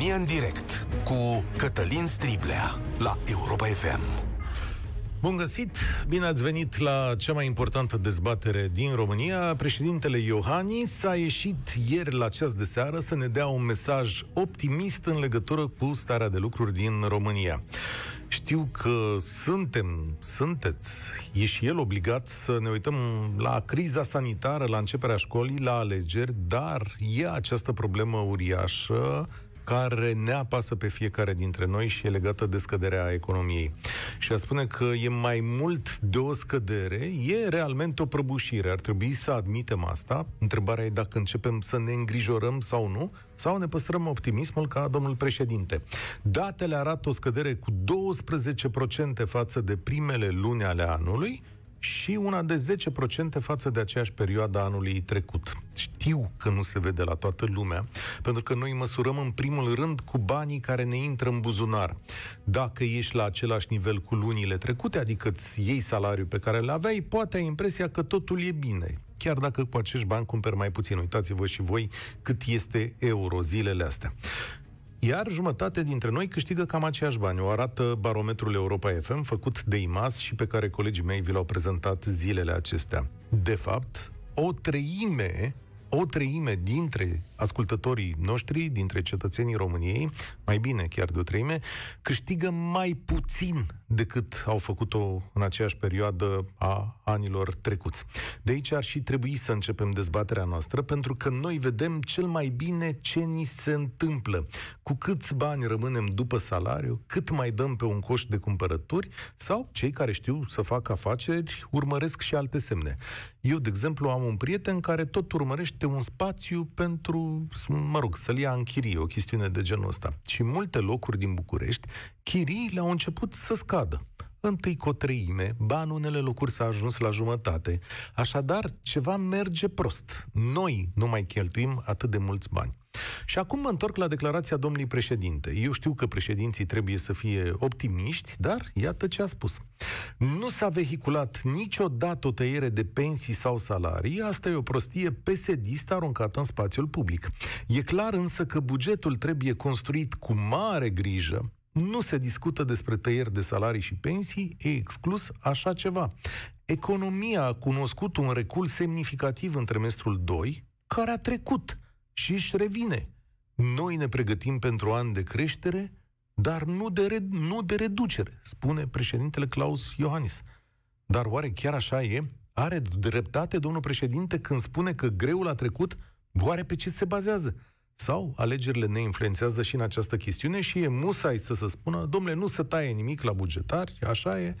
România în direct cu Cătălin Striblea la Europa FM. Bun găsit! Bine ați venit la cea mai importantă dezbatere din România. Președintele Iohannis a ieșit ieri la ceas de seară să ne dea un mesaj optimist în legătură cu starea de lucruri din România. Știu că suntem, sunteți, e și el obligat să ne uităm la criza sanitară, la începerea școlii, la alegeri, dar e această problemă uriașă care ne apasă pe fiecare dintre noi și e legată de scăderea economiei. Și a spune că e mai mult de o scădere, e realmente o prăbușire. Ar trebui să admitem asta. Întrebarea e dacă începem să ne îngrijorăm sau nu, sau ne păstrăm optimismul ca domnul președinte. Datele arată o scădere cu 12% față de primele luni ale anului, și una de 10% față de aceeași perioadă anului trecut. Știu că nu se vede la toată lumea, pentru că noi măsurăm în primul rând cu banii care ne intră în buzunar. Dacă ești la același nivel cu lunile trecute, adică îți iei salariul pe care îl aveai, poate ai impresia că totul e bine chiar dacă cu acești bani cumperi mai puțin. Uitați-vă și voi cât este euro zilele astea. Iar jumătate dintre noi câștigă cam aceiași bani. O arată barometrul Europa FM, făcut de IMAS și pe care colegii mei vi l-au prezentat zilele acestea. De fapt, o treime o treime dintre ascultătorii noștri, dintre cetățenii României, mai bine chiar de o treime, câștigă mai puțin decât au făcut-o în aceeași perioadă a anilor trecuți. De aici ar și trebui să începem dezbaterea noastră, pentru că noi vedem cel mai bine ce ni se întâmplă. Cu câți bani rămânem după salariu, cât mai dăm pe un coș de cumpărături, sau cei care știu să facă afaceri urmăresc și alte semne. Eu, de exemplu, am un prieten care tot urmărește un spațiu pentru, mă rog, să-l ia în chirie, o chestiune de genul ăsta. Și multe locuri din București, chiriile au început să scadă. Întâi cu o treime, ba în unele locuri s-a ajuns la jumătate. Așadar, ceva merge prost. Noi nu mai cheltuim atât de mulți bani. Și acum mă întorc la declarația domnului președinte. Eu știu că președinții trebuie să fie optimiști, dar iată ce a spus. Nu s-a vehiculat niciodată o tăiere de pensii sau salarii, asta e o prostie pesedistă aruncată în spațiul public. E clar însă că bugetul trebuie construit cu mare grijă, nu se discută despre tăieri de salarii și pensii, e exclus așa ceva. Economia a cunoscut un recul semnificativ în trimestrul 2, care a trecut și își revine. Noi ne pregătim pentru ani de creștere, dar nu de, re- nu de reducere, spune președintele Claus Iohannis. Dar oare chiar așa e? Are dreptate domnul președinte când spune că greul a trecut? Oare pe ce se bazează? Sau alegerile ne influențează și în această chestiune și e musai să se spună, domnule, nu se taie nimic la bugetari, așa e,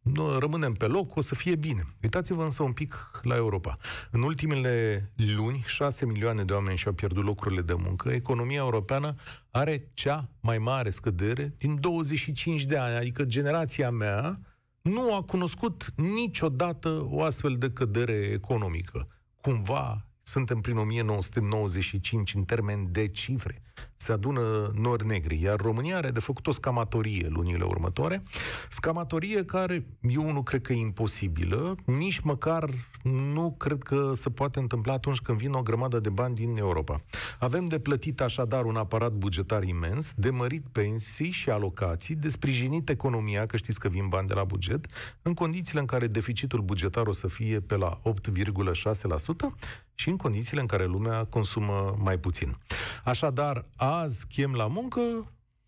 nu, rămânem pe loc, o să fie bine. Uitați-vă însă un pic la Europa. În ultimele luni, 6 milioane de oameni și-au pierdut locurile de muncă. Economia europeană are cea mai mare scădere din 25 de ani, adică generația mea nu a cunoscut niciodată o astfel de cădere economică. Cumva suntem prin 1995 în termen de cifre. Se adună nori negri, iar România are de făcut o scamatorie lunile următoare, scamatorie care eu nu cred că e imposibilă, nici măcar nu cred că se poate întâmpla atunci când vin o grămadă de bani din Europa. Avem de plătit așadar un aparat bugetar imens, de mărit pensii și alocații, de sprijinit economia, că știți că vin bani de la buget, în condițiile în care deficitul bugetar o să fie pe la 8,6% și în condițiile în care lumea consumă mai puțin. Așadar, azi chem la muncă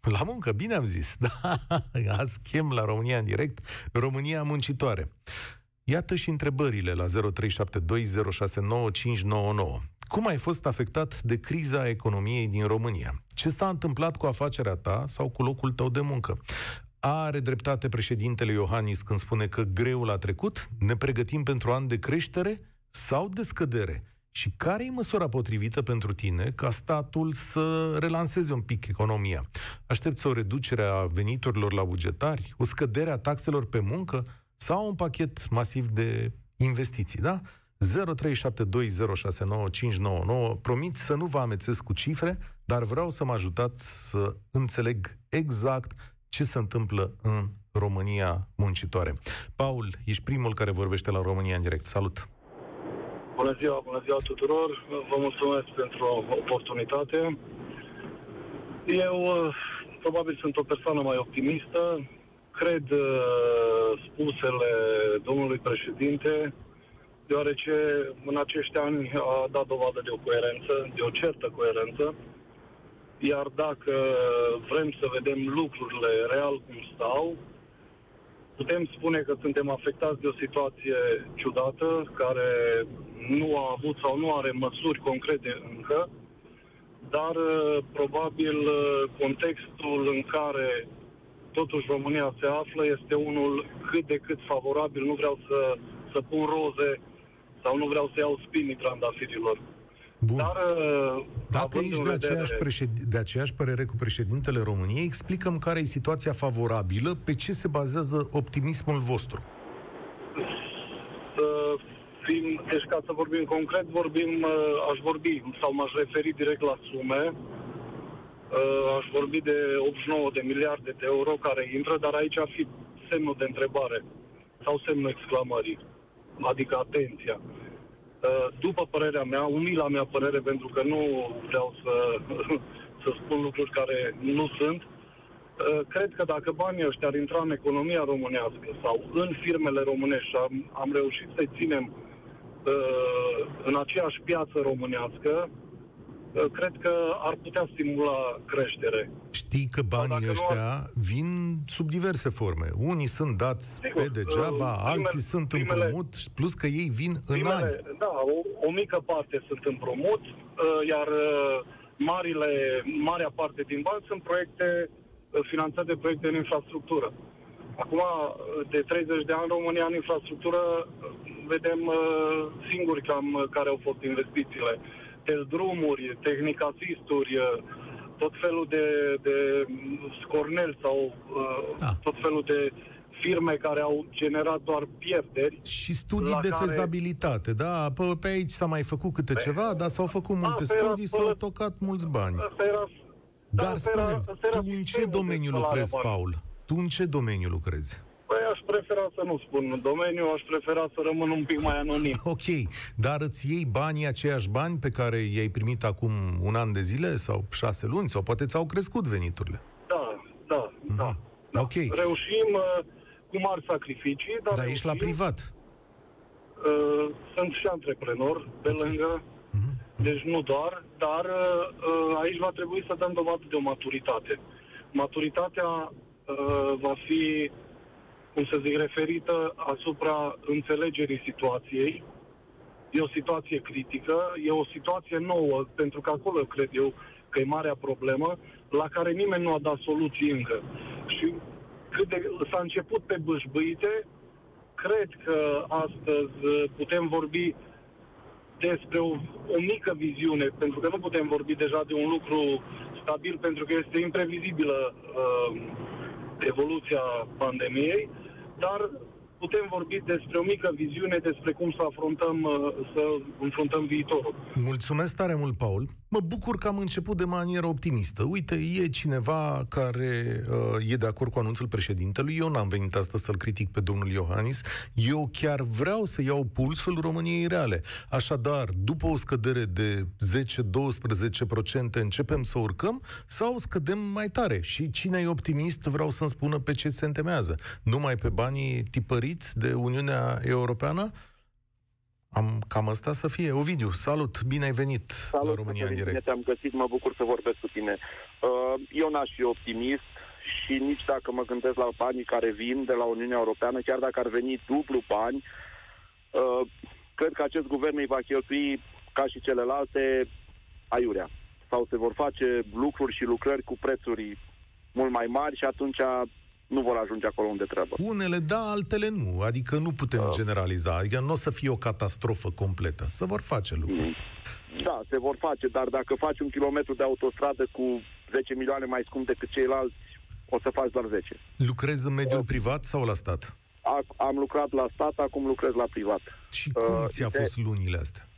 la muncă, bine am zis. Da, azi chem la România în direct, România muncitoare. Iată și întrebările la 0372069599. Cum ai fost afectat de criza economiei din România? Ce s-a întâmplat cu afacerea ta sau cu locul tău de muncă? Are dreptate președintele Iohannis când spune că greul a trecut? Ne pregătim pentru an de creștere sau de scădere? Și care e măsura potrivită pentru tine ca statul să relanseze un pic economia? Aștepți o reducere a veniturilor la bugetari, o scădere a taxelor pe muncă sau un pachet masiv de investiții, da? 0372069599. Promit să nu vă amețesc cu cifre, dar vreau să mă ajutați să înțeleg exact ce se întâmplă în România muncitoare. Paul, ești primul care vorbește la România în direct. Salut! Bună ziua, bună ziua tuturor. Vă mulțumesc pentru oportunitate. Eu uh, probabil sunt o persoană mai optimistă. Cred uh, spusele domnului președinte, deoarece în acești ani a dat dovadă de o coerență, de o certă coerență. Iar dacă vrem să vedem lucrurile real cum stau, putem spune că suntem afectați de o situație ciudată, care nu a avut sau nu are măsuri concrete încă, dar uh, probabil uh, contextul în care totuși România se află este unul cât de cât favorabil. Nu vreau să, să pun roze sau nu vreau să iau spinii trandafirilor. Bun. Dar, uh, Dacă ești de, vedere... aceeași președ... de aceeași părere cu președintele României, explicăm care e situația favorabilă, pe ce se bazează optimismul vostru. Să fim, deci ca să vorbim concret, vorbim, uh, aș vorbi sau m-aș referi direct la sume, uh, aș vorbi de 89 de miliarde de euro care intră, dar aici ar fi semnul de întrebare sau semnul exclamării, adică atenția. Uh, după părerea mea, umila mea părere, pentru că nu vreau să, să spun lucruri care nu sunt, uh, cred că dacă banii ăștia ar intra în economia românească sau în firmele românești și am, am reușit să ținem uh, în aceeași piață românească, Uh, cred că ar putea stimula creștere. Știi că banii ăștia ar... vin sub diverse forme. Unii sunt dați Sigur, pe degeaba, uh, primele, alții sunt primele, împrumut, plus că ei vin primele, în ani. Da, o, o mică parte sunt împrumut, uh, iar uh, marile, marea parte din bani sunt proiecte uh, finanțate proiecte în infrastructură. Acum, uh, de 30 de ani, România în infrastructură uh, vedem uh, singuri cam care au fost investițiile drumuri, tehnicasisturi, uh, tot felul de, de scornel sau uh, da. tot felul de firme care au generat doar pierderi. Și studii de care... fezabilitate, da? Pe, pe aici s-a mai făcut câte pe... ceva, dar s-au făcut da, multe studii, era, s-au tocat mulți bani. era, dar da, spune tu în ce domeniu lucrezi, Paul? Tu în ce domeniu lucrezi? Păi aș prefera să nu spun domeniu, aș prefera să rămân un pic mai anonim. ok, dar îți iei banii, aceiași bani pe care i-ai primit acum un an de zile sau șase luni, sau poate ți-au crescut veniturile? Da, da, mm-hmm. da. da. Ok. Reușim uh, cu mari sacrificii, dar Dar ești la privat. Uh, sunt și antreprenor pe okay. lângă, mm-hmm. deci nu doar, dar uh, aici va trebui să dăm dovadă de o maturitate. Maturitatea uh, va fi cum să zic, referită asupra înțelegerii situației. E o situație critică, e o situație nouă, pentru că acolo cred eu că e marea problemă, la care nimeni nu a dat soluții încă. Și cât de, s-a început pe bâșbâite, cred că astăzi putem vorbi despre o, o mică viziune, pentru că nu putem vorbi deja de un lucru stabil, pentru că este imprevizibilă uh, evoluția pandemiei, dar putem vorbi despre o mică viziune despre cum să afrontăm, uh, să înfruntăm viitorul. Mulțumesc tare mult, Paul. Mă bucur că am început de manieră optimistă. Uite, e cineva care uh, e de acord cu anunțul președintelui. Eu n-am venit astăzi să-l critic pe domnul Iohannis. Eu chiar vreau să iau pulsul României reale. Așadar, după o scădere de 10-12% începem să urcăm sau scădem mai tare? Și cine e optimist vreau să-mi spună pe ce se întemeiază. Numai pe banii tipăriți de Uniunea Europeană? Am cam asta să fie. Ovidiu, salut, bine ai venit salut, la România în direct. te-am găsit, mă bucur să vorbesc cu tine. Uh, eu n-aș fi optimist și nici dacă mă gândesc la banii care vin de la Uniunea Europeană, chiar dacă ar veni dublu bani, uh, cred că acest guvern îi va cheltui ca și celelalte aiurea. Sau se vor face lucruri și lucrări cu prețuri mult mai mari și atunci nu vor ajunge acolo unde trebuie. Unele da, altele nu. Adică nu putem uh. generaliza. Adică nu o să fie o catastrofă completă. Se vor face lucruri. Mm. Da, se vor face, dar dacă faci un kilometru de autostradă cu 10 milioane mai scump decât ceilalți, o să faci doar 10. Lucrezi în mediul uh. privat sau la stat? am lucrat la stat, acum lucrez la privat. Și cum uh, ți-a fost lunile astea?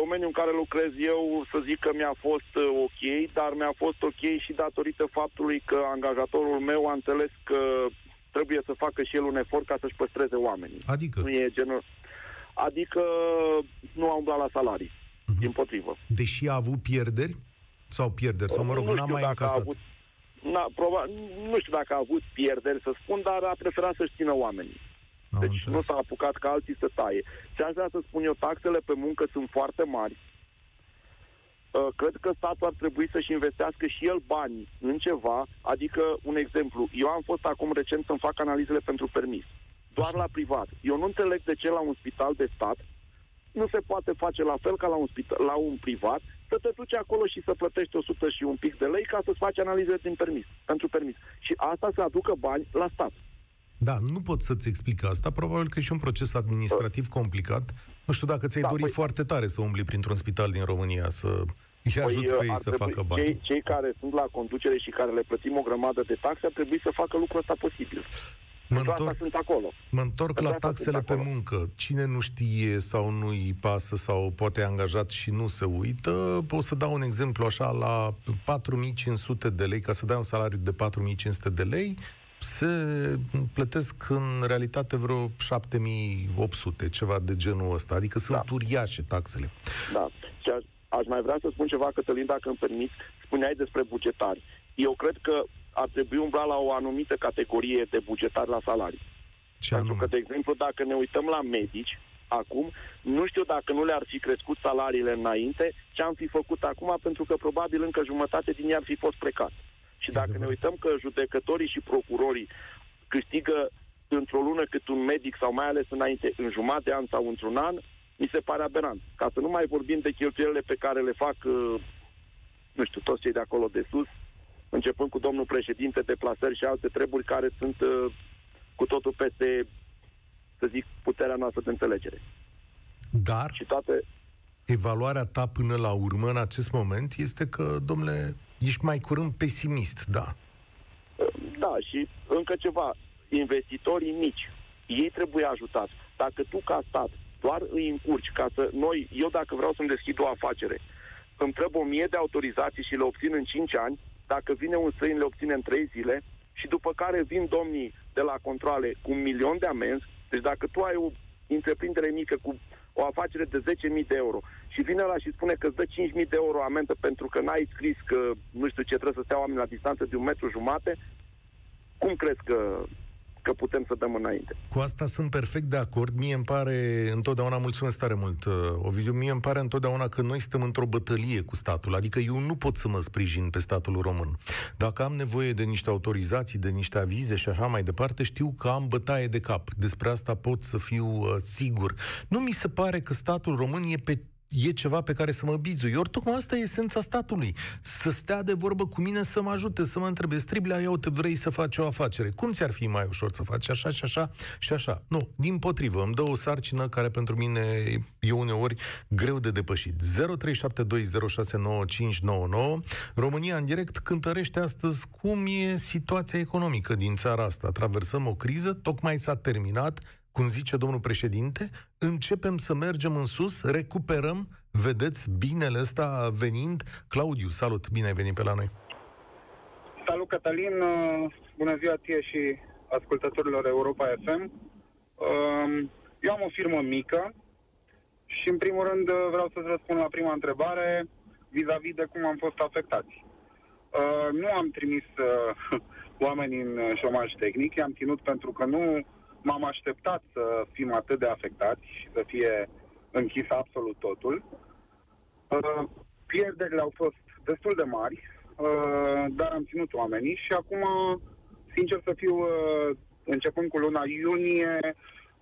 Domeniul în care lucrez eu, să zic că mi-a fost uh, ok, dar mi-a fost ok și datorită faptului că angajatorul meu a înțeles că trebuie să facă și el un efort ca să-și păstreze oamenii. Adică? Nu e genul... Adică nu am dat la salarii, uh-huh. din potrivă. Deși a avut pierderi? Sau pierderi? Sau, mă rog, nu n-a știu mai dacă încasat? A avut, na, proba, nu știu dacă a avut pierderi, să spun, dar a preferat să-și țină oamenii. Am Deci înțeles. nu s-a apucat ca alții să taie. Ce aș vrea să spun eu, taxele pe muncă sunt foarte mari. Uh, Cred că statul ar trebui să-și investească și el bani în ceva, adică, un exemplu, eu am fost acum recent să-mi fac analizele pentru permis, doar la privat. Eu nu înțeleg de ce la un spital de stat nu se poate face la fel ca la un, spital, la un privat, să te duci acolo și să plătești 100 și un pic de lei ca să-ți faci analizele din permis, pentru permis. Și asta să aducă bani la stat. Da, nu pot să-ți explic asta. Probabil că e și un proces administrativ complicat. Nu știu dacă ți-ai Da, dorit păi- foarte tare să umbli printr-un spital din România, să îi ajuți Păi, pe ei ar să trebui- facă bani. Cei, cei care sunt la conducere și care le plătim o grămadă de taxe ar trebui să facă lucrul ăsta posibil. Mă Pentru asta întorc, sunt acolo. mă întorc Pentru la asta taxele sunt pe acolo. muncă. Cine nu știe sau nu îi pasă sau poate e angajat și nu se uită, pot să dau un exemplu așa, la 4500 de lei, ca să dai un salariu de 4500 de lei, se plătesc în realitate vreo 7800, ceva de genul ăsta. Adică sunt Da. uriașe taxele. Da. Și aș, aș mai vrea să spun ceva, Cătălin, dacă îmi permiți. Spuneai despre bugetari. Eu cred că ar trebui umbla la o anumită categorie de bugetari la salarii. Ce Pentru anume? că, de exemplu, dacă ne uităm la medici, acum, nu știu dacă nu le-ar fi crescut salariile înainte, ce am fi făcut acum, pentru că probabil încă jumătate din ei ar fi fost plecat. Și E dacă ne adevărat. uităm că judecătorii și procurorii câștigă într-o lună cât un medic sau mai ales înainte, în jumătate de an sau într-un an, mi se pare aberant. Ca să nu mai vorbim de cheltuielile pe care le fac, uh, nu știu, toți cei de acolo de sus, începând cu domnul președinte, deplasări și alte treburi care sunt uh, cu totul peste, să zic, puterea noastră de înțelegere. Dar Și toate, evaluarea ta până la urmă în acest moment este că, domnule, ești mai curând pesimist, da. da, și încă ceva, investitorii mici, ei trebuie ajutați. Dacă tu ca stat doar îi încurci ca să noi, eu dacă vreau să-mi deschid o afacere, îmi trebuie o mie de autorizații și le obțin în 5 ani, dacă vine un străin le obține în 3 zile și după care vin domnii de la controle cu un milion de amenzi, deci dacă tu ai o întreprindere mică cu o afacere de 10.000 de euro și vine la și spune că îți dă 5.000 de euro amendă pentru că n-ai scris că nu știu ce trebuie să stea oameni la distanță de un metru jumate, cum crezi că, că putem să dăm înainte? Cu asta sunt perfect de acord. Mie îmi pare întotdeauna, mulțumesc tare mult, uh, Ovidiu, mie îmi pare întotdeauna că noi suntem într-o bătălie cu statul. Adică eu nu pot să mă sprijin pe statul român. Dacă am nevoie de niște autorizații, de niște avize și așa mai departe, știu că am bătaie de cap. Despre asta pot să fiu uh, sigur. Nu mi se pare că statul român e pe e ceva pe care să mă bizui. Ori tocmai asta e esența statului. Să stea de vorbă cu mine, să mă ajute, să mă întrebe, Striblea, eu te vrei să faci o afacere. Cum ți-ar fi mai ușor să faci așa și așa și așa? Nu, din potrivă, îmi dă o sarcină care pentru mine e uneori greu de depășit. 0372069599 România în direct cântărește astăzi cum e situația economică din țara asta. Traversăm o criză, tocmai s-a terminat, cum zice domnul președinte, începem să mergem în sus, recuperăm, vedeți binele ăsta venind. Claudiu, salut, bine ai venit pe la noi. Salut, Cătălin! Uh, Bună ziua ție și ascultătorilor Europa FM. Um, Eu am o firmă mică și, în primul rând, uh, vreau să-ți răspund la prima întrebare vis-a-vis de cum am fost afectați. Uh, Nu am trimis uh, oameni în uh, șomaj tehnic, i-am ținut pentru că nu m-am așteptat să fim atât de afectați și să fie închis absolut totul. Uh, Pierderile au fost destul de mari, uh, dar am ținut oamenii și acum, sincer să fiu, uh, începând cu luna iunie,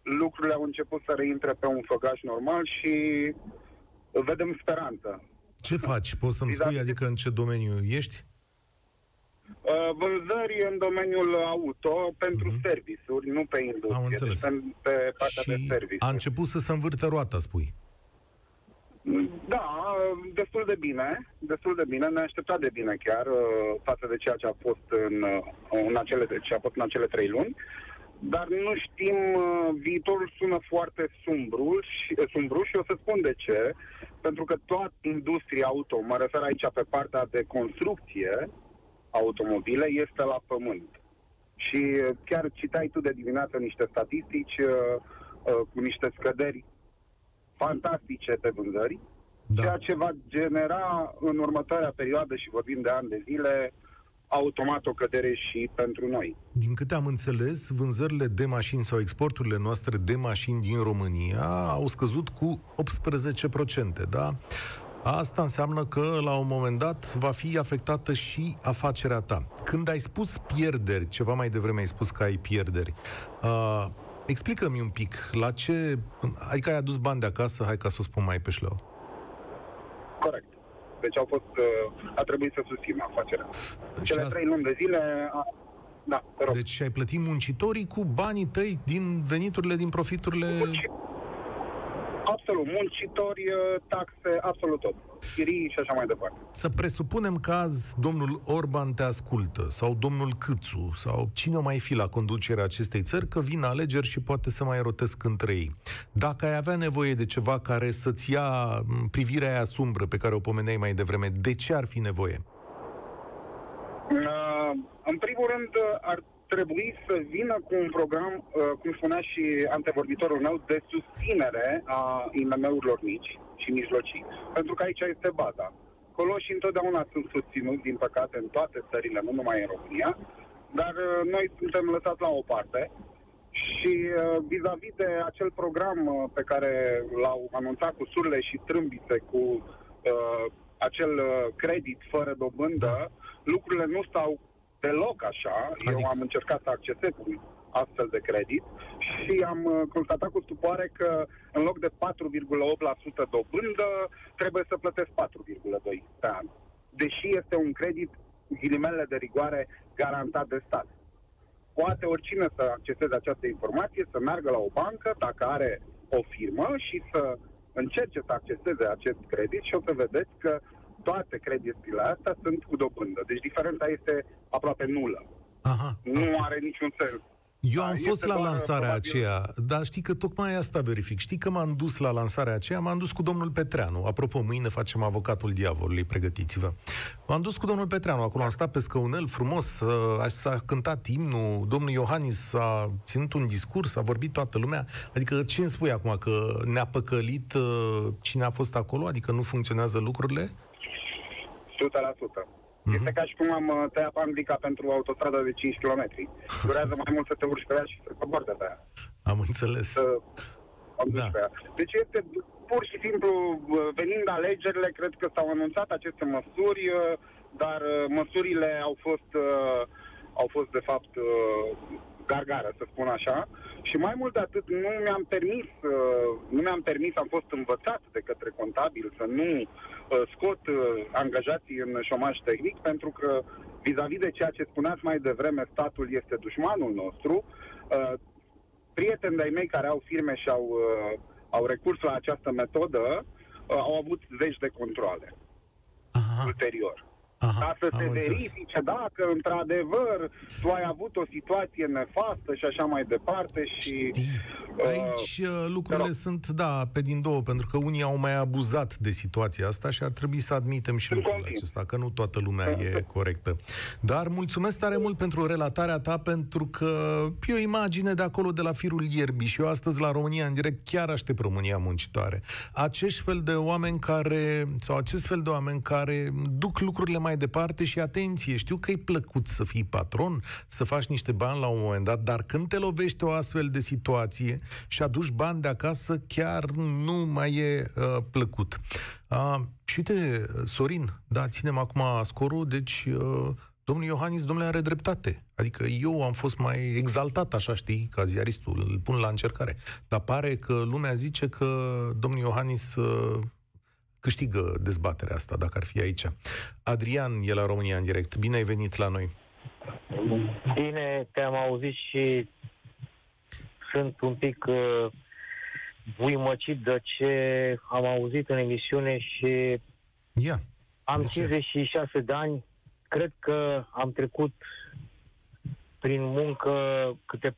lucrurile au început să reintre pe un făgaș normal și vedem speranță. Ce faci? Poți să-mi spui, Vis-a-vis- adică în ce domeniu ești? Uh, Vânzări în domeniul auto pentru Mhm. serviciuri, nu pe industrie, Am înțeles. deci pe, pe partea de Și serviciuri. a început să se învârte roata, spui. Da, destul de bine, destul de bine, ne așteptat de bine chiar uh, față de ceea ce a fost în, uh, în acele, ce a fost în acele trei luni. Dar nu știm, uh, viitorul sună foarte sumbru și, uh, sumbru și o să spun de ce. Pentru că toată industria auto, mă refer aici pe partea de construcție automobile, este la pământ. Și uh, chiar citai tu de dimineață niște statistici uh, uh, cu niște scăderi fantastice pe vânzări. da. ceea ce va genera în următoarea perioadă, și vorbim de ani de zile, automat o cădere și pentru noi. Din câte am înțeles, vânzările de mașini sau exporturile noastre de mașini din România au scăzut cu 18%, da? Asta înseamnă că la un moment dat va fi afectată și afacerea ta. Când ai spus pierderi, ceva mai devreme ai spus că ai pierderi, uh, explică-mi un pic la ce... Adică ai adus bani de acasă, hai ca să o spun mai pe șleu. Corect. Deci au fost, uh, a trebuit să susțin afacerea. Cele asta... trei luni de zile, a, da, te rog. Deci ai plătit muncitorii cu banii tăi din veniturile, din profiturile... Munci Absolut, muncitori, uh, taxe, absolut tot. Chirii și așa mai departe. Să presupunem că azi domnul Orban te ascultă, sau domnul Câțu, sau cine o mai fi la conducerea acestei țări, că vin alegeri și poate să mai rotesc între ei. Dacă ai avea nevoie de ceva care să-ți ia privirea aia sumbră pe care o pomeneai mai devreme, de ce ar fi nevoie? Uh, în primul rând, ar trebui să vină cu un program, uh, cum spunea și antevorbitorul meu, de susținere a IMM-urilor mici și mijlocii. Pentru că aici este baza. Coloșii întotdeauna sunt susținuți, din păcate, în toate țările, nu numai în România, dar uh, noi suntem lăsați la o parte și uh, vis-a-vis de acel program pe care l-au anunțat cu surle și trâmbițe, cu uh, acel credit fără dobândă, da. lucrurile nu stau deloc așa. Adică... Eu am încercat să accesez un astfel de credit și am uh, constatat cu stupoare că în loc de 4,8% dobândă, trebuie să plătesc 4,2% pe an. Deși este un credit, ghilimele de rigoare, garantat de stat. Poate oricine să acceseze această informație, să meargă la o bancă, dacă are o firmă, și să încerce să acceseze acest credit și o să vedeți că toate creditele astea sunt cu dobândă. Deci diferența este aproape nulă. Aha. Nu are niciun sens. Eu am fost la lansarea probabil... aceea, dar știi că tocmai asta verific. Știi că m-am dus la lansarea aceea, m-am dus cu domnul Petreanu. Apropo, mâine facem avocatul diavolului, pregătiți-vă. M-am dus cu domnul Petreanu, acolo am stat pe scăunel frumos, s-a cântat imnul, domnul Iohannis a ținut un discurs, a vorbit toată lumea. Adică ce îmi spui acum, că ne-a păcălit uh, cine a fost acolo? Adică nu funcționează lucrurile? 100%. Mm-hmm. Este ca și cum am uh, tăiat panglica pentru o autostradă de 5 km. Durează mai mult să te urci pe ea și să cobori de pe ea. Am înțeles. Să, da. pe ea. Deci este pur și simplu, uh, venind alegerile, cred că s-au anunțat aceste măsuri, uh, dar măsurile au fost, au fost de fapt, gargară, să spun așa. Și mai mult de atât, nu mi-am permis, nu mi-am permis, am fost învățat de către contabil să nu Uh, scot uh, angajații în șomaj tehnic, pentru că vis-a-vis de ceea ce spuneați mai devreme, statul este dușmanul nostru. Uh, prieteni de-ai mei care au firme și au, au recurs la această metodă au avut zeci de controle Aha. ulterior. Aha, ca să se verifice dacă într-adevăr tu ai avut o situație nefastă și așa mai departe și... Uh, Aici uh, lucrurile sunt, da, pe din două, pentru că unii au mai abuzat de situația asta și ar trebui să admitem și lucrul convins. acesta, că nu toată lumea e corectă. Dar mulțumesc tare mult pentru relatarea ta, pentru că e o imagine de acolo, de la firul ierbii și eu astăzi la România în direct chiar aștept România muncitoare. Acești fel de oameni care, sau acest fel de oameni care duc lucrurile mai mai departe și atenție, știu că e plăcut să fii patron, să faci niște bani la un moment dat, dar când te lovește o astfel de situație și aduci bani de acasă, chiar nu mai e uh, plăcut. Uh, și uite, Sorin, da, ținem acum scorul, deci uh, domnul Iohannis, domnule, are dreptate. Adică eu am fost mai exaltat, așa știi, ca ziaristul, îl pun la încercare. Dar pare că lumea zice că domnul Iohannis uh, câștigă dezbaterea asta, dacă ar fi aici. Adrian e la România în direct. Bine ai venit la noi. Bine, te-am auzit și sunt un pic uh, buimăcit de ce am auzit în emisiune și Ia. am de 56 ce? de ani. Cred că am trecut prin muncă câte 4-5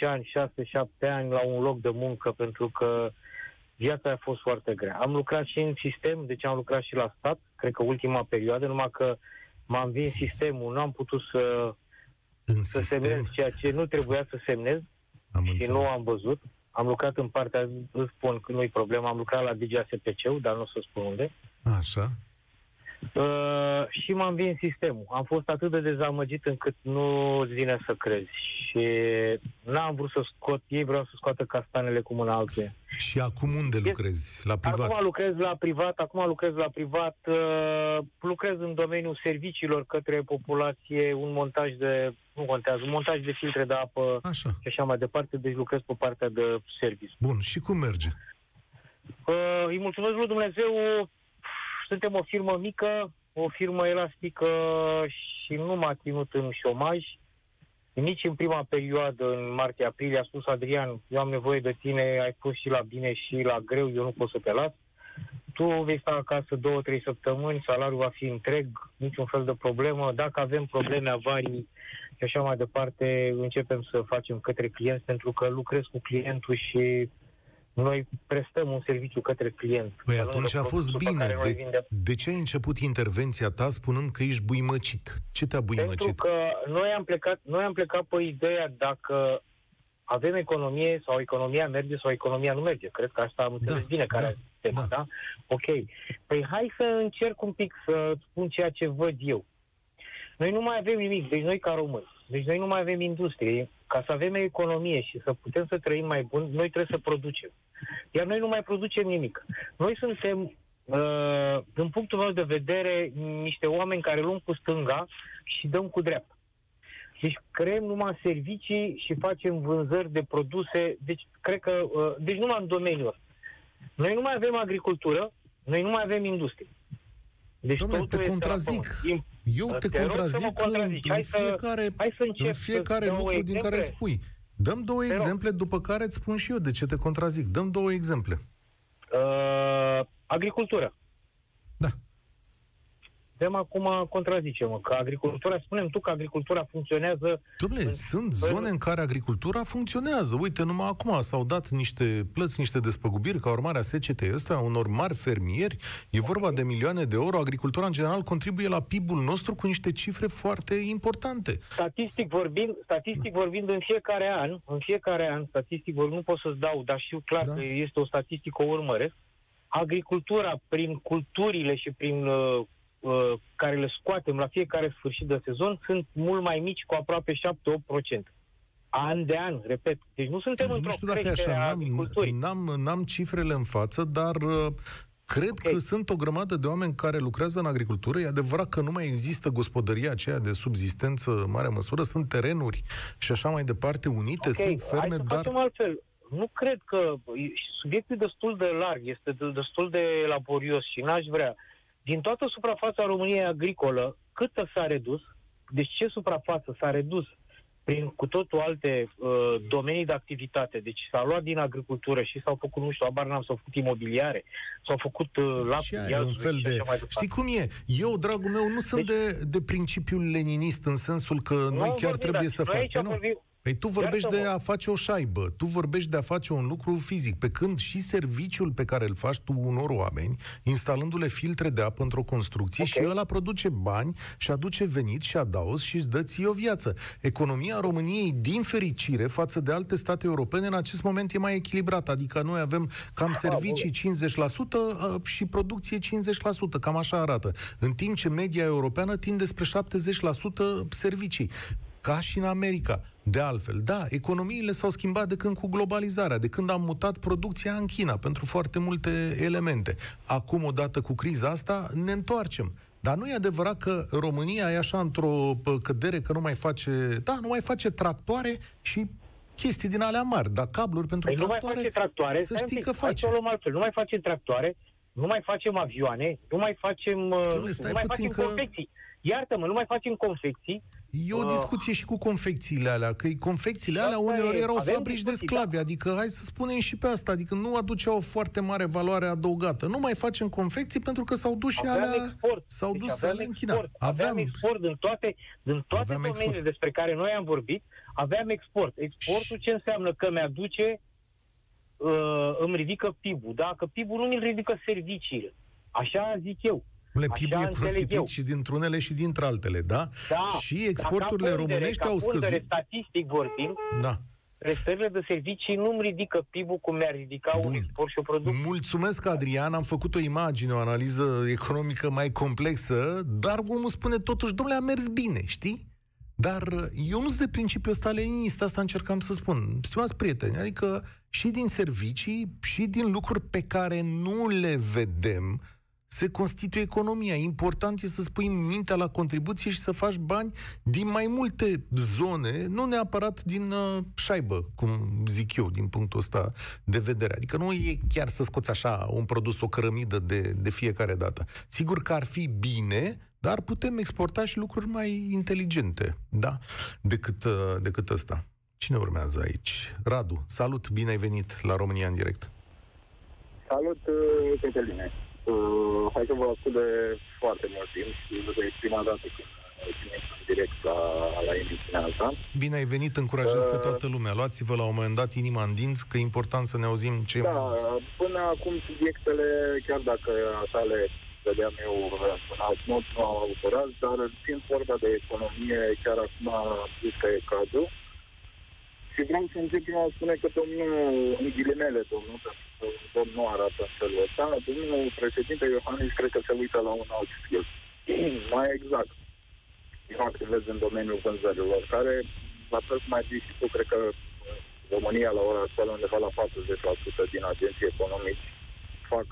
ani, 6-7 ani la un loc de muncă pentru că viața a fost foarte grea. Am lucrat și în sistem, deci am lucrat și la stat, cred că ultima perioadă, numai că m-am vins sistemul, nu am putut să, în să sistem? semnez ceea ce nu trebuia să semnez am și înțeles. nu am văzut. Am lucrat în partea, îți spun că nu-i problemă, am lucrat la DGASPC-ul, dar nu o să spun unde. Așa. Uh, și m-am vins sistemul. Am fost atât de dezamăgit încât nu îți vine să crezi. Și n-am vrut să scot, ei vreau să scoată castanele cu mâna altuia. Și acum unde lucrezi? La privat? Acum lucrez la privat, acum lucrez la privat, uh, lucrez în domeniul serviciilor către populație, un montaj de, nu contează, un montaj de filtre de apă Așa. și așa mai departe, deci lucrez pe partea de service. Bun, și cum merge? Uh, îi mulțumesc lui Dumnezeu, suntem o firmă mică, o firmă elastică și nu m-a ținut în șomaj. Nici în prima perioadă, în martie-aprilie, a spus Adrian, eu am nevoie de tine, ai fost și la bine și la greu, eu nu pot să te las. Tu vei sta acasă două, trei săptămâni, salariul va fi întreg, niciun fel de problemă. Dacă avem probleme, avarii și așa mai departe, începem să facem către clienți, pentru că lucrez cu clientul și noi prestăm un serviciu către client. Păi Pe lângă atunci a fost produsul pe bine. care noi De, vindem. de ce ai început intervenția ta spunând că ești buimăcit? Ce te-a Pentru buimăcit? că noi am plecat, noi am plecat pe ideea dacă avem economie sau economia merge sau economia nu merge. Cred că asta am înțeles Da, bine care da, e tema, da. da. Ok. Păi hai să încerc un pic să spun ceea ce văd eu. Noi nu mai avem nimic, deci noi ca români. Deci noi nu mai avem industrie. Ca să avem economie și să putem să trăim mai bun, noi trebuie să producem. Iar noi nu mai producem nimic. Noi suntem, uh, din punctul meu de vedere, niște oameni care luăm cu stânga și dăm cu dreapta. Deci creăm numai servicii și facem vânzări de produse. Deci, cred că, uh, deci numai în domeniul ăsta. Noi nu mai avem agricultură, noi nu mai avem industrie. Deci Dom'le, totul te este la contrazic. pământ. Eu te, Te rog să mă contrazic în, contrazici. în Hai să- fiecare, hai să încep în să fiecare dau lucru din care exemple. spui. Dăm două Te rog. exemple, după care îți spun și eu de ce te contrazic. Dăm două exemple. Uh, agricultură. Da. Vedem acum contrazice-mă, că agricultura, spunem tu că agricultura funcționează Dom'le, În- sunt în- zone în care agricultura funcționează. Uite, numai acum s-au dat niște plăți, niște despăgubiri ca urmare a secetei ăsta, a unor mari fermieri. E vorba de milioane de euro. Agricultura, în general, contribuie la PIB-ul nostru cu niște cifre foarte importante. Statistic vorbind, statistic vorbind în fiecare an, în fiecare an, statistic vorbind, nu pot să-ți dau, dar știu clar Da. da. că este o statistică, o urmăresc, agricultura, prin culturile și prin uh, uh, care le scoatem la fiecare sfârșit de sezon, sunt mult mai mici, cu aproape 7-8%. An de an, repet. Deci nu suntem nu într-o știu dacă e creștere așa, a n-am, agriculturii. n-am, n-am cifrele în față, dar uh, cred Ok. că sunt o grămadă de oameni care lucrează în agricultură. E adevărat că nu mai există gospodăria aceea de subzistență în mare măsură, sunt terenuri și așa mai departe unite, Ok, sunt ferme, hai să dar... facem altfel. Nu cred că... Subiectul e destul de larg, este de- destul de laborios și n-aș vrea. Din toată suprafața României agricolă, câtă s-a redus, deci ce suprafață s-a redus prin cu totul alte uh, domenii de activitate. Deci s-a luat din agricultură și s-au făcut, nu știu, abar n-am, s-au făcut imobiliare, s-au făcut uh, lapte, și aia e iazuri un fel și de... așa mai departe. Știi cum e? Eu, dragul meu, nu sunt Deci- de, de principiul leninist în sensul că noi am chiar vorbit, trebuie dar să noi aici facem. Nu. vorbim- Păi tu vorbești de Iartă-mă. a face o șaibă, tu vorbești de a face un lucru fizic, pe când și serviciul pe care îl faci tu unor oameni, instalându-le filtre de apă într-o construcție, Ok. și ăla produce bani și aduce venit și adaos și îți dă ție o viață. Economia României, din fericire, față de alte state europene, în acest moment e mai echilibrată, adică noi avem cam servicii 50% uh, și producție 50%, cam așa arată. În timp ce media europeană tinde spre 70% servicii ca și în America. De altfel, da, economiile s-au schimbat de când cu globalizarea, de când am mutat producția în China pentru foarte multe elemente. Acum, odată cu criza asta, ne întoarcem. Dar nu e adevărat că România e așa într-o pă, cădere că nu mai face, da, nu mai face tractoare și chestii din alea mari, dar cabluri pentru Păi nu mai tractoare, face tractoare, să stai un știi pic, că hai face. să o luăm altfel. Nu mai facem tractoare, nu mai facem avioane, nu mai facem, uh, nu, știu, stai nu mai puțin facem că- confecții. Iartă-mă, nu mai facem confecții. E o Uh, discuție și cu confecțiile alea, că confecțiile alea Asta uneori e, erau avem fabrici de discuții, sclavi, adică hai să spunem și pe asta, adică nu aduceau o foarte mare valoare adăugată. Nu mai facem confecții pentru că s-au dus și Aveam alea, export. s-au Deci dus aveam alea în China. export. Aveam, Aveam, export din toate, din toate Aveam domeniile export. despre care noi am vorbit, aveam export. Exportul ce înseamnă? Că mi-aduce, uh, îmi ridică PIB-ul. Dacă PIB-ul nu mi-l ridică serviciile. Așa zic eu. Le Așa PIB-ul e înțeleg constituit eu. și dintr-unele și dintre altele, da? Da, și dar exporturile ca pondere, românești ca au pondere, scăzut. statistic vorbind, Da. prestările de servicii nu-mi ridică PIB-ul cum mi-ar ridica Bun. un export și o producție. Mulțumesc, Adrian. Am făcut o imagine, o analiză economică mai complexă, dar omul spune totuși, domnule, a mers bine, știi? Dar uh, eu nu sunt de principiul ăsta leninist, asta încercam să spun. Stimați prieteni, adică și din servicii și din lucruri pe care nu le vedem, se constituie economia. Important este să pui mintea la contribuție și să faci bani din mai multe zone, nu neapărat din uh, șaibă, cum zic eu, din punctul ăsta de vedere. Adică nu e chiar să scoți așa un produs, o cărămidă de, de fiecare dată. Sigur că ar fi bine, dar putem exporta și lucruri mai inteligente, da, decât, uh, decât ăsta. Cine urmează aici? Radu, salut, bine ai venit la România în direct. Salut, uh, Cătăline. Uh, hai să vă ascult de foarte mult timp și de prima dată când vin în direct la, la emisiunea asta. Bine ai venit, încurajez pe Uh, toată lumea. Luați-vă la un moment dat inima în dinți, că e important să ne auzim cei mai Da, mulți. până acum subiectele, chiar dacă așa le vedeam eu în alt mod, nu au avut curaj, dar fiind vorba de economie, chiar acum am zis că e cazul. Și vreau să încep prin a spune că domnul, în ghilimele, domnul, pentru că domnul nu arată în felul ăsta, domnul președinte Iohannis cred că se uită la un alt skill. Mai exact, eu activez în domeniul vânzărilor, care, la fel cum ai zis și tu, cred că România la ora actuală undeva la 40% din agenții economici fac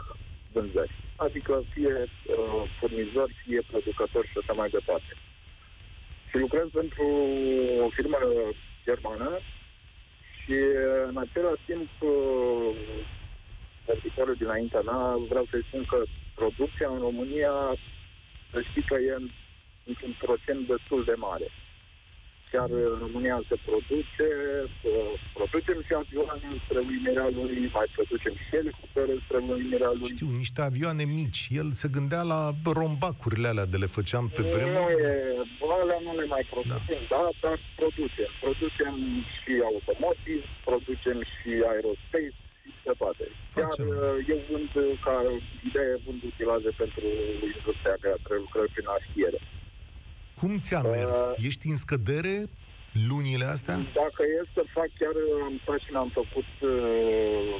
vânzări. Adică fie uh, furnizori, fie producători și așa mai departe. Și lucrez pentru o firmă germană și uh, în același timp uh, articolul dinaintea mea vreau să-i spun că producția în România să știi că e în- într-un procent destul de mare. Chiar în România se produce, uh, producem și avioane spre uimirea lui, mai producem și elicoptere spre uimirea lui. Știu, niște avioane mici. El se gândea la rombacurile alea de le făceam pe Nu vremuri. e, alea nu le mai producem, da. da, dar producem. Producem și automotive, producem și aerospace și se poate. Chiar Facem. uh, eu vând uh, ca idee, vând utilaje pentru industria grea, lucrări prin arhiere. Cum ți-a mers? Uh, Ești în scădere lunile astea? Dacă e să fac, chiar am stat și ne-am făcut uh,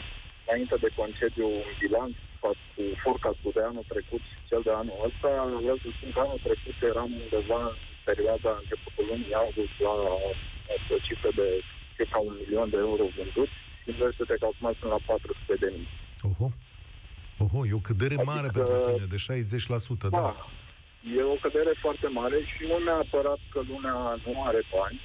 înainte de concediu un bilanț față cu forecastul de anul trecut și cel de anul ăsta. Vreau să spun că anul trecut eram undeva în perioada începutul lunii august la o cifră de circa un milion de euro vânduți și să te calculați sunt la 400 de mii. Oho. Oho, e o cădere Adică- mare pentru tine, de 60%, da. Da. E o cădere foarte mare și nu neapărat că lumea nu are bani,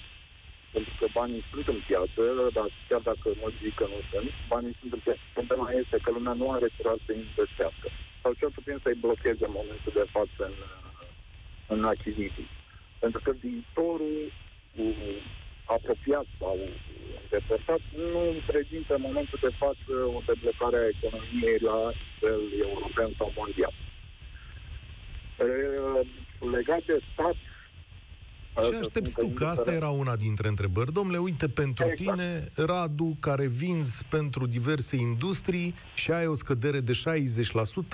pentru că banii sunt în piață, dar chiar dacă mulți zic că nu sunt, banii sunt în piață. Problema este că lumea nu are curaj să investească. Sau cel puțin să-i blocheze în momentul de față în, în achiziții. Pentru că viitorul uh, apropiat sau îndepărtat nu prezintă în momentul de față o deblocare a economiei la nivel european sau mondial. E, Legat de stat... Ce aștepți tu? Că asta era una dintre întrebări. Domnule, uite, pentru Exact. tine, Radu, care vinzi pentru diverse industrii și ai o scădere de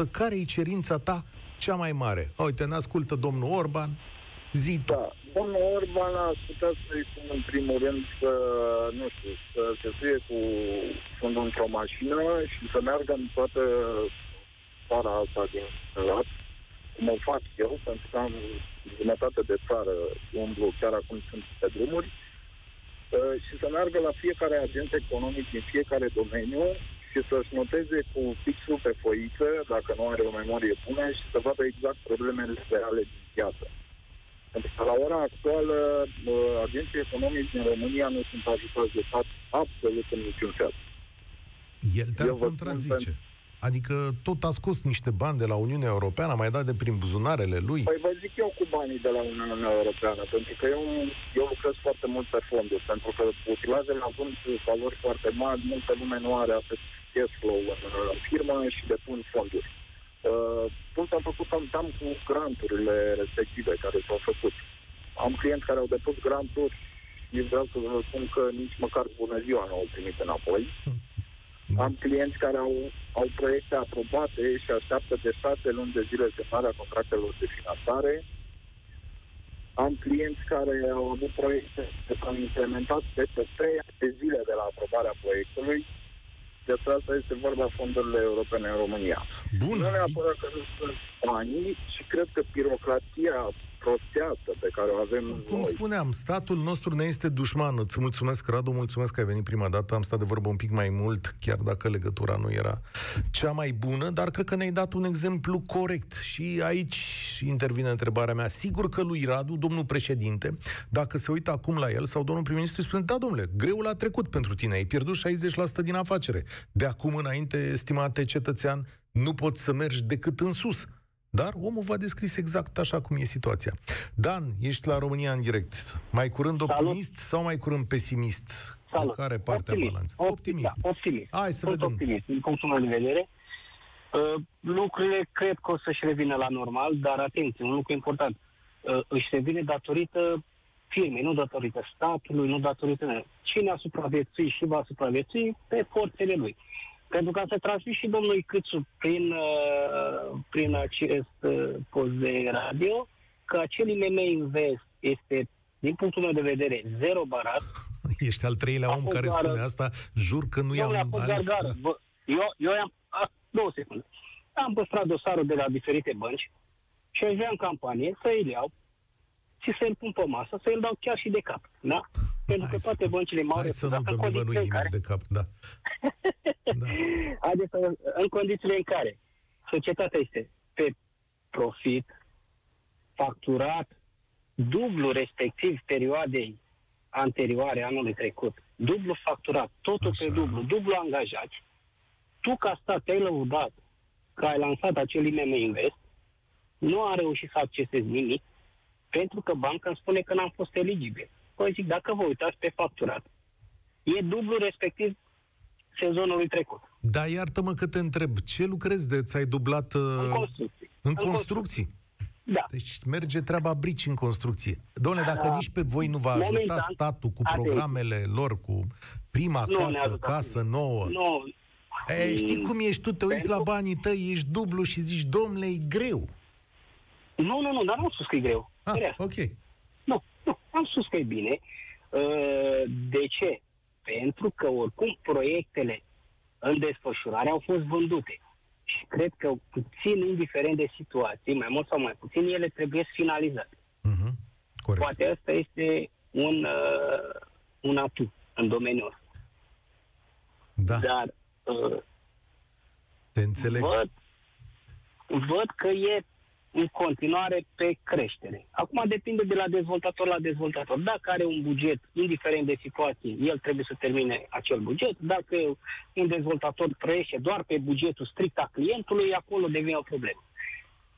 60%, care e cerința ta cea mai mare? Uite, ne ascultă domnul Orban, zi tu. Da. Domnul Orban a putea să-i spun în primul rând să, nu știu, să se suie cu fundul într-o mașină și să meargă în toată țara asta din lat, cum o fac eu, pentru că am jumătate de țară, umblu, chiar acum sunt pe drumuri, uh, și să meargă la fiecare agent economic din fiecare domeniu și să-și noteze cu pixul pe foiță, dacă nu are o memorie bună, și să vadă exact problemele reale din piață. Pentru că la ora actuală, uh, agenții economici din România nu sunt ajutați de stat absolut în niciun fel. El te-ar Eu vă spun contrazice. Adică tot a scos niște bani de la Uniunea Europeană, a mai dat de prin buzunarele lui. Păi vă zic eu cu banii de la Uniunea Europeană, pentru că eu, eu lucrez foarte mult pe fonduri, pentru că utilajele având valori foarte mari, multă lume nu are atât cash flow în, în firmă și depun fonduri. Uh, tot am făcut am, am cu granturile respective care s-au făcut. Am clienți care au depus granturi și vreau să vă spun că nici măcar bună ziua nu au primit înapoi. Am clienți care au, au proiecte aprobate și așteaptă de șase luni de zile semnarea contractelor de finanțare. am clienți care au avut proiecte care s-au implementat peste 3 ani de zile de la aprobarea proiectului. Despre asta este vorba fondurile europene în România. Bun. Nu neapărat că nu sunt banii, și cred că birocrația prostească pe care o avem Cum noi. spuneam, statul nostru ne este dușman. Îți mulțumesc, Radu, mulțumesc că ai venit prima dată. Am stat de vorbă un pic mai mult, chiar dacă legătura nu era cea mai bună, dar cred că ne-ai dat un exemplu corect. Și aici intervine întrebarea mea. Sigur că lui Radu, domnul președinte, dacă se uită acum la el sau domnul prim-ministru, spune, da, domnule, greul a trecut pentru tine, ai pierdut 60% din afacere. De acum înainte, estimate cetățean, nu poți să mergi decât în sus. Dar omul v-a descris exact așa cum e situația. Dan, ești la România în direct. Mai curând Salut. optimist sau mai curând pesimist? Salut. De care parte optimist. a balanței? Optimist. Optimist. Da, optimist. Hai să Sunt vedem. optimist. Din punctul meu de vedere, uh, lucrurile cred că o să-și revină la normal, dar atenție, un lucru important. Uh, își revine datorită firmei, nu datorită statului, nu datorită... Cine a supraviețuit și va supraviețui pe forțele lui. Pentru că să transmit și domnului Câțu prin, uh, prin acest uh, post de radio că acel IMM Invest este, din punctul meu de vedere, zero barat, Ești al treilea A om fost care doar- spune asta. Jur că nu Domnule, a i-am fost ales. gargară. Bă, eu, eu am... A, două secunde. Am păstrat dosarul de la diferite bănci și aș vrea în campanie să îl iau și să îl pun pe masă, să îl dau chiar și de cap. Da? Pentru Hai că să- toate băncile m-au Hai să nu refuzat în dăm nimănui condițiile în nimic care... de cap, da. da. Haideți să, în condițiile în care societatea este pe profit, facturat, dublu respectiv perioadei anterioare anului trecut, dublu facturat, totul Așa. pe dublu, dublu angajați, tu ca stat te-ai lăudat că ai lansat acel IMM Invest, nu a reușit să accesezi nimic, pentru că banca îmi spune că n-am fost eligibil. Păi zic, dacă vă uitați pe facturat, e dublu respectiv sezonului trecut. Dar iartă-mă că te întreb, ce lucrezi de ți-ai dublat uh, În construcții. în În construcții? Da. Deci merge treaba brici în construcție. Doamne, dacă Da. nici pe voi nu va ajuta Momentan, statul cu atenție. programele lor, cu prima Nu ne casă, ajută casă nouă, Nu. Ei, știi Mm, cum ești tu, te uiți pentru- la banii tăi, ești dublu și zici, domnule, e greu. Nu, nu, nu, dar nu am spus că e greu. Ah, Serios. ok. Nu, nu, am spus că e bine. Uh, De ce? Pentru că oricum proiectele în desfășurare au fost vândute. Și cred că puțin, indiferent de situații, mai mult sau mai puțin, ele trebuie finalizate. Mhm. Corect. Poate asta este un, uh, un atu în domeniul ăsta. Da, Dar uh, te înțeleg. văd, văd că e în continuare pe creștere. Acum depinde de la dezvoltator la dezvoltator. Dacă are un buget, indiferent de situație, el trebuie să termine acel buget. Dacă un dezvoltator trăiește doar pe bugetul strict a clientului, acolo devine o problemă.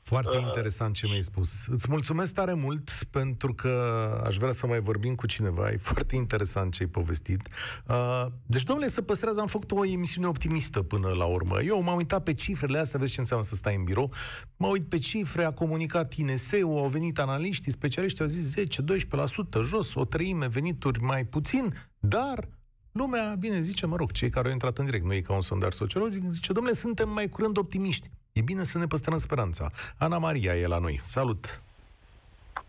Foarte Uh. interesant ce mi-ai spus. Îți mulțumesc tare mult pentru că aș vrea să mai vorbim cu cineva. E foarte interesant ce ai povestit. Uh, deci, domnule, să păstrează, am făcut o emisiune optimistă până la urmă. Eu m-am uitat pe cifrele astea, vezi ce înseamnă să stai în birou. Mă uit pe cifre, a comunicat INSE-ul, au venit analiștii, specialiștii, au zis 10-12%, jos, o treime, venituri mai puțin, dar lumea, bine zice, mă rog, cei care au intrat în direct, nu e ca un sondaj sociologic, zice, domnule, suntem mai curând optimiști. E bine să ne păstrăm speranța. Ana Maria e la noi. Salut!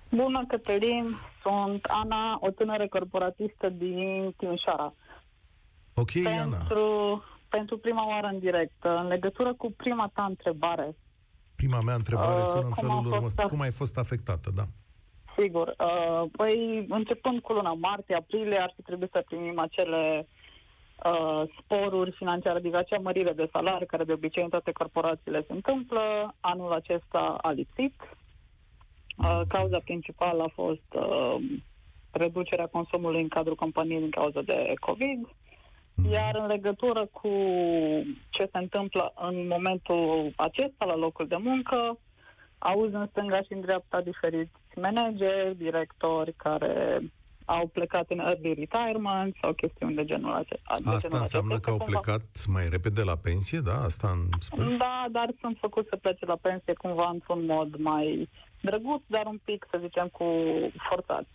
Bună, Cătălin! Sunt Ana, o tânără corporatistă din Timișoara. Ok, Ana. Pentru, pentru prima oară în direct, în legătură cu prima ta întrebare, Prima mea întrebare Uh, sună în cum felul a fost următor. af- Cum ai fost afectată, da? sigur, uh, păi începând cu luna martie, aprilie, ar fi trebuit să primim acele uh, sporuri financiare, adică acea mărire de salarii care de obicei în toate corporațiile se întâmplă. Anul acesta a lipsit. Uh, cauza principală a fost uh, reducerea consumului în cadrul companiei din cauza de COVID. Iar în legătură cu ce se întâmplă în momentul acesta la locul de muncă, auzi în stânga și în dreapta diferiți manageri, directori care au plecat în early retirement sau chestiuni de genul acesta. de Asta genul înseamnă acesta. că au Cumva- plecat mai repede la pensie, da? Asta îmi spune? Da, dar sunt făcuți să plece la pensie cumva într-un mod mai drăguț, dar un pic, să zicem, cu forțat.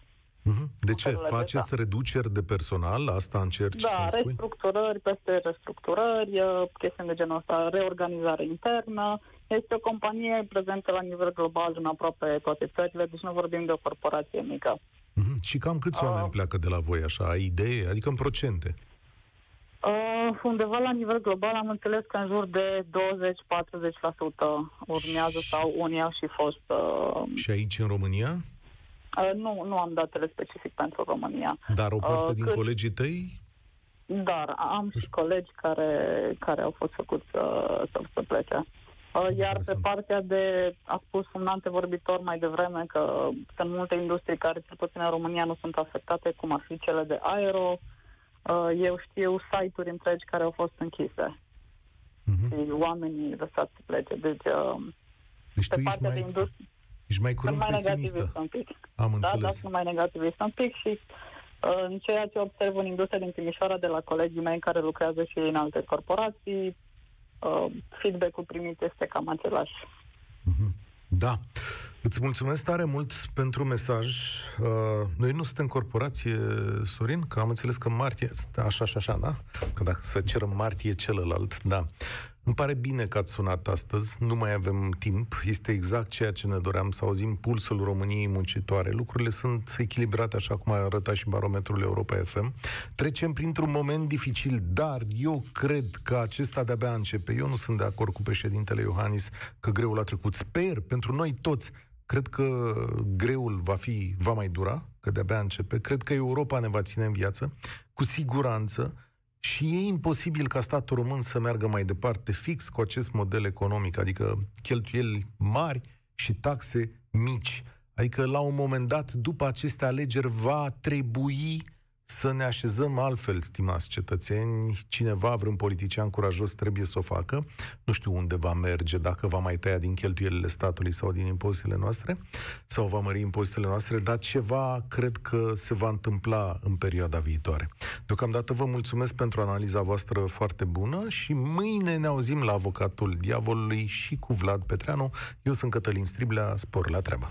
Uh-huh. De ce? Faceți reduceri de personal? Asta încerci Da, să spui? restructurări peste restructurări, uh, chestiuni de genul ăsta, reorganizare internă. Este o companie prezentă la nivel global în aproape toate țările, deci nu vorbim de o corporație mică. Uh-huh. Și cam câți Uh. oameni pleacă de la voi, așa? Ai idee? Adică în procente? Uh, undeva la nivel global am înțeles că în jur de 20-40% urmează sau unii au și fost... Uh, Și aici, în România? uh, nu, nu am datele specific pentru România. Dar o parte Uh, din cât- colegii tăi? Dar am și colegi care, care au fost făcuți să, să, să plece. Uh, Iar pe Interesant. partea de, a spus un antevorbitor mai devreme că sunt multe industrii care, cel puțin în România, nu sunt afectate, cum ar fi cele de aero. Uh, Eu știu site-uri întregi care au fost închise Uh-huh. și oamenii lăsați să plece. Deci, uh, Deci tu pe ești partea de mai, industrie, ești mai sunt curând mai negativist pesimistă. un pic. Am Da, da, înțeles. sunt mai negativist un pic și uh, în ceea ce observ în industria din Timișoara de la colegii mei care lucrează și în alte corporații, uh, feedback-ul primit este cam același. Da. Îți mulțumesc tare mult pentru mesaj. Uh, noi nu suntem corporație, Sorin, că am înțeles că martie... Așa, așa, așa, da? Că dacă să cerem martie celălalt, da. Îmi pare bine că ați sunat astăzi, nu mai avem timp, este exact ceea ce ne doream să auzim pulsul României muncitoare. Lucrurile sunt echilibrate, așa cum a arătat și barometrul Europa FM. Trecem printr-un moment dificil, dar eu cred că acesta de-abia începe. Eu nu sunt de acord cu președintele Iohannis că greul a trecut. Sper pentru noi toți Cred că greul va fi, va mai dura, că de-abia începe. Cred că Europa ne va ține în viață, cu siguranță, și e imposibil ca statul român să meargă mai departe fix cu acest model economic, adică cheltuieli mari și taxe mici. Adică la un moment dat, după aceste alegeri, va trebui să ne așezăm altfel, stimați cetățeni. Cineva, vreun politician curajos, trebuie să o facă. Nu știu unde va merge, dacă va mai tăia din cheltuielile statului sau din impozitele noastre, sau va mări impozitele noastre, dar ceva cred că se va întâmpla în perioada viitoare. Deocamdată vă mulțumesc pentru analiza voastră foarte bună și mâine ne auzim la avocatul diavolului și cu Vlad Petreanu. Eu sunt Cătălin Striblea, spor la treabă.